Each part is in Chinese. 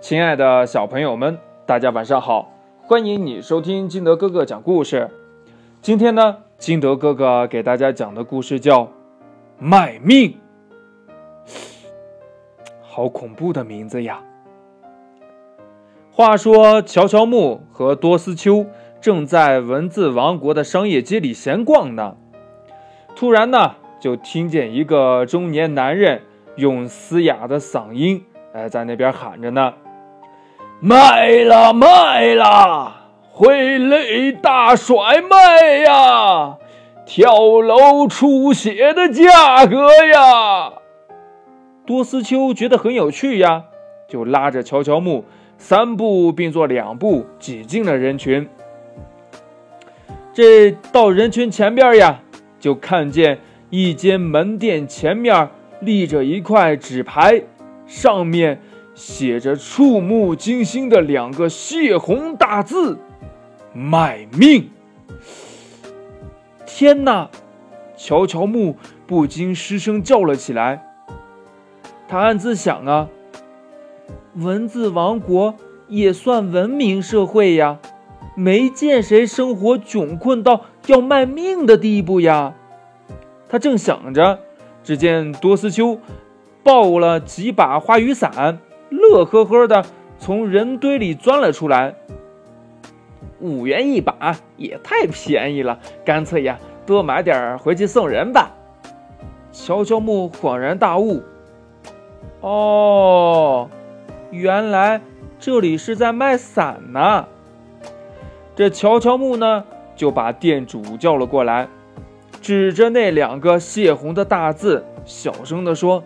亲爱的小朋友们，大家晚上好！欢迎你收听金德哥哥讲故事。今天呢，金德哥哥给大家讲的故事叫《卖命》，好恐怖的名字呀！话说，乔乔木和多斯秋正在文字王国的商业街里闲逛呢，突然呢，就听见一个中年男人用嘶哑的嗓音，哎，在那边喊着呢。卖了卖了，挥泪大甩卖呀！跳楼出血的价格呀！多斯秋觉得很有趣呀，就拉着乔乔木三步并作两步挤进了人群。这到人群前边呀，就看见一间门店前面立着一块纸牌，上面。写着触目惊心的两个血红大字：“卖命！”天哪！乔乔木不禁失声叫了起来。他暗自想啊：“文字王国也算文明社会呀，没见谁生活窘困到要卖命的地步呀。”他正想着，只见多斯秋抱了几把花雨伞。乐呵呵的从人堆里钻了出来。五元一把也太便宜了，干脆呀，多买点回去送人吧。乔乔木恍然大悟：“哦，原来这里是在卖伞呢。”这乔乔木呢，就把店主叫了过来，指着那两个血红的大字，小声的说：“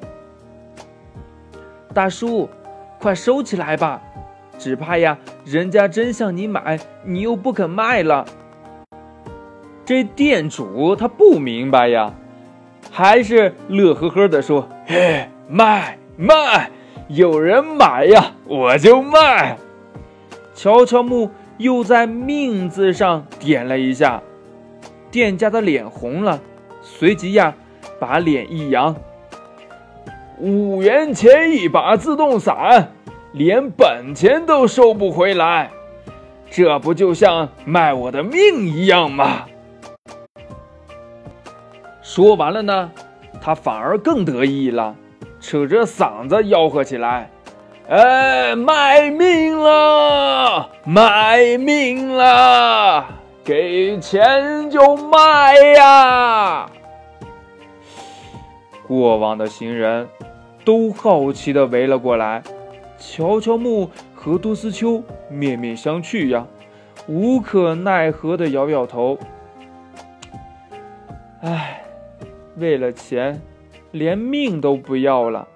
大叔。”快收起来吧，只怕呀，人家真向你买，你又不肯卖了。这店主他不明白呀，还是乐呵呵的说：“嘿，卖卖，有人买呀，我就卖。”乔乔木又在“命”字上点了一下，店家的脸红了，随即呀，把脸一扬。五元钱一把自动伞，连本钱都收不回来，这不就像卖我的命一样吗？说完了呢，他反而更得意了，扯着嗓子吆喝起来：“哎，卖命了，卖命了，给钱就卖呀！”过往的行人。都好奇地围了过来，乔乔木和多斯丘面面相觑呀，无可奈何地摇摇头。唉，为了钱，连命都不要了。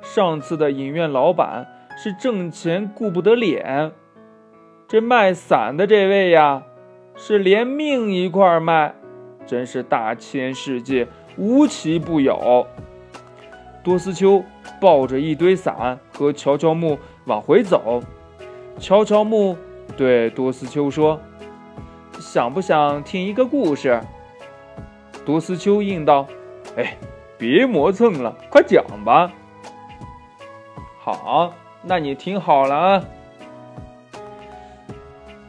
上次的影院老板是挣钱顾不得脸，这卖伞的这位呀，是连命一块卖，真是大千世界无奇不有。多斯秋抱着一堆伞和乔乔木往回走，乔乔木对多斯秋说：“想不想听一个故事？”多斯秋应道：“哎，别磨蹭了，快讲吧。”“好，那你听好了啊。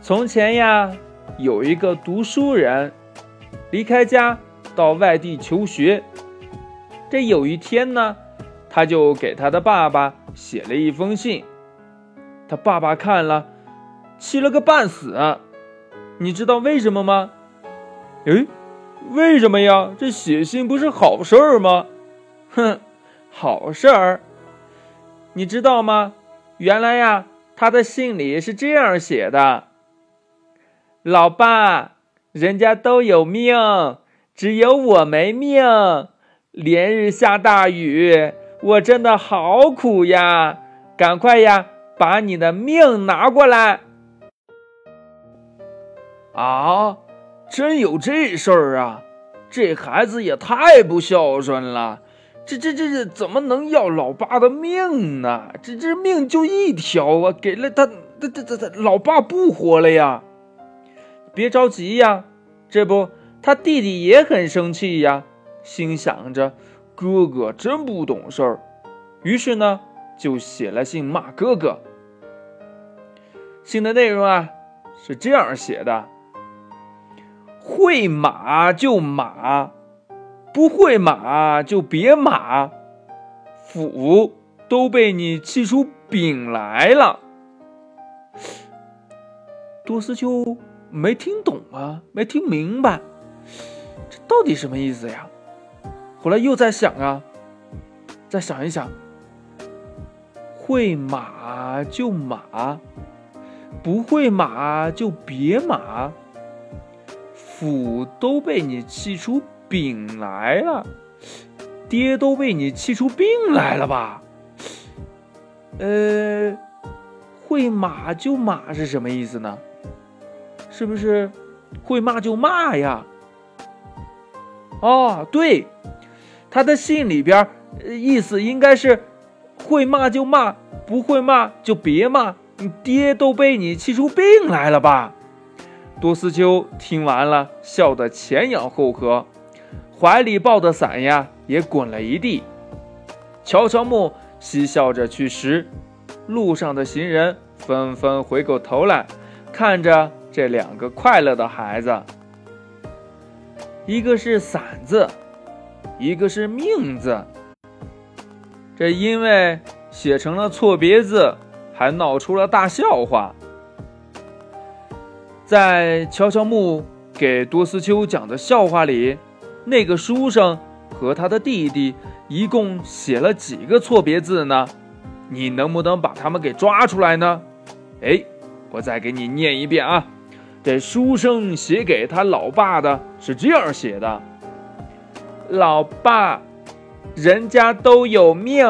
从前呀，有一个读书人，离开家到外地求学。这有一天呢。他就给他的爸爸写了一封信，他爸爸看了，气了个半死。你知道为什么吗？诶，为什么呀？这写信不是好事儿吗？哼，好事儿。你知道吗？原来呀，他的信里是这样写的：“老爸，人家都有命，只有我没命，连日下大雨。”我真的好苦呀！赶快呀，把你的命拿过来！啊，真有这事儿啊！这孩子也太不孝顺了！这这这这怎么能要老爸的命呢？这这命就一条啊，给了他，他他他他老爸不活了呀！别着急呀，这不他弟弟也很生气呀，心想着。哥哥真不懂事儿，于是呢，就写了信骂哥哥，信的内容啊是这样写的：会马就马，不会马就别马，斧都被你气出柄来了。多斯秋没听懂啊，没听明白，这到底什么意思呀？后来又在想啊，再想一想，会马就马，不会马就别马，斧都被你气出柄来了，爹都被你气出病来了吧？呃，会马就马是什么意思呢？是不是会骂就骂呀？哦，对。他的信里边意思应该是会骂就骂，不会骂就别骂。你爹都被你气出病来了吧？多斯秋听完了，笑得前仰后合，怀里抱的伞呀也滚了一地。乔乔木嬉笑着去时，路上的行人纷纷回过头来，看着这两个快乐的孩子，一个是伞子。一个是命字，这因为写成了错别字，还闹出了大笑话。在乔乔木给多斯秋讲的笑话里，那个书生和他的弟弟一共写了几个错别字呢？你能不能把他们给抓出来呢？哎，我再给你念一遍啊！这书生写给他老爸的是这样写的。老爸，人家都有命，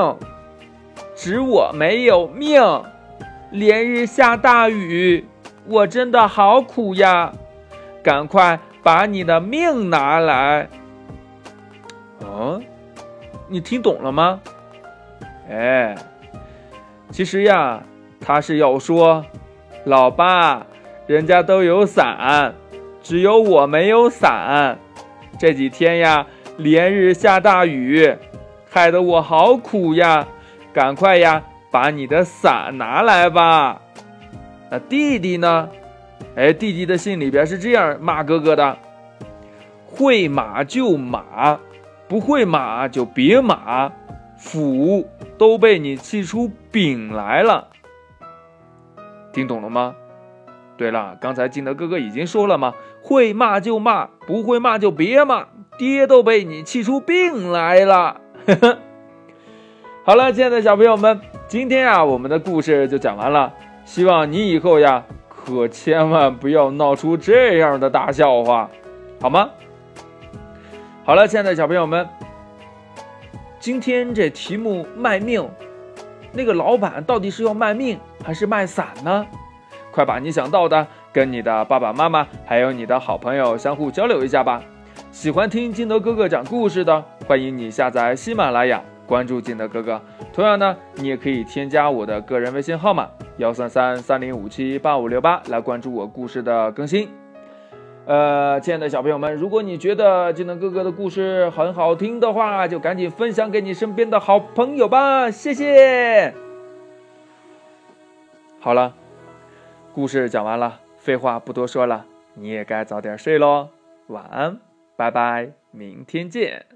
只我没有命。连日下大雨，我真的好苦呀！赶快把你的命拿来。哦，你听懂了吗？哎，其实呀，他是要说，老爸，人家都有伞，只有我没有伞。这几天呀。连日下大雨，害得我好苦呀！赶快呀，把你的伞拿来吧。那弟弟呢？哎，弟弟的信里边是这样骂哥哥的：会马就马，不会马就别马，斧都被你气出柄来了。听懂了吗？对了，刚才金德哥哥已经说了嘛，会骂就骂，不会骂就别骂。爹都被你气出病来了，好了，亲爱的小朋友们，今天啊，我们的故事就讲完了。希望你以后呀，可千万不要闹出这样的大笑话，好吗？好了，亲爱的小朋友们，今天这题目卖命，那个老板到底是要卖命还是卖伞呢？快把你想到的跟你的爸爸妈妈还有你的好朋友相互交流一下吧。喜欢听金德哥哥讲故事的，欢迎你下载喜马拉雅，关注金德哥哥。同样呢，你也可以添加我的个人微信号码幺三三三零五七八五六八来关注我故事的更新。呃，亲爱的小朋友们，如果你觉得金德哥哥的故事很好听的话，就赶紧分享给你身边的好朋友吧，谢谢。好了，故事讲完了，废话不多说了，你也该早点睡喽，晚安。拜拜，明天见。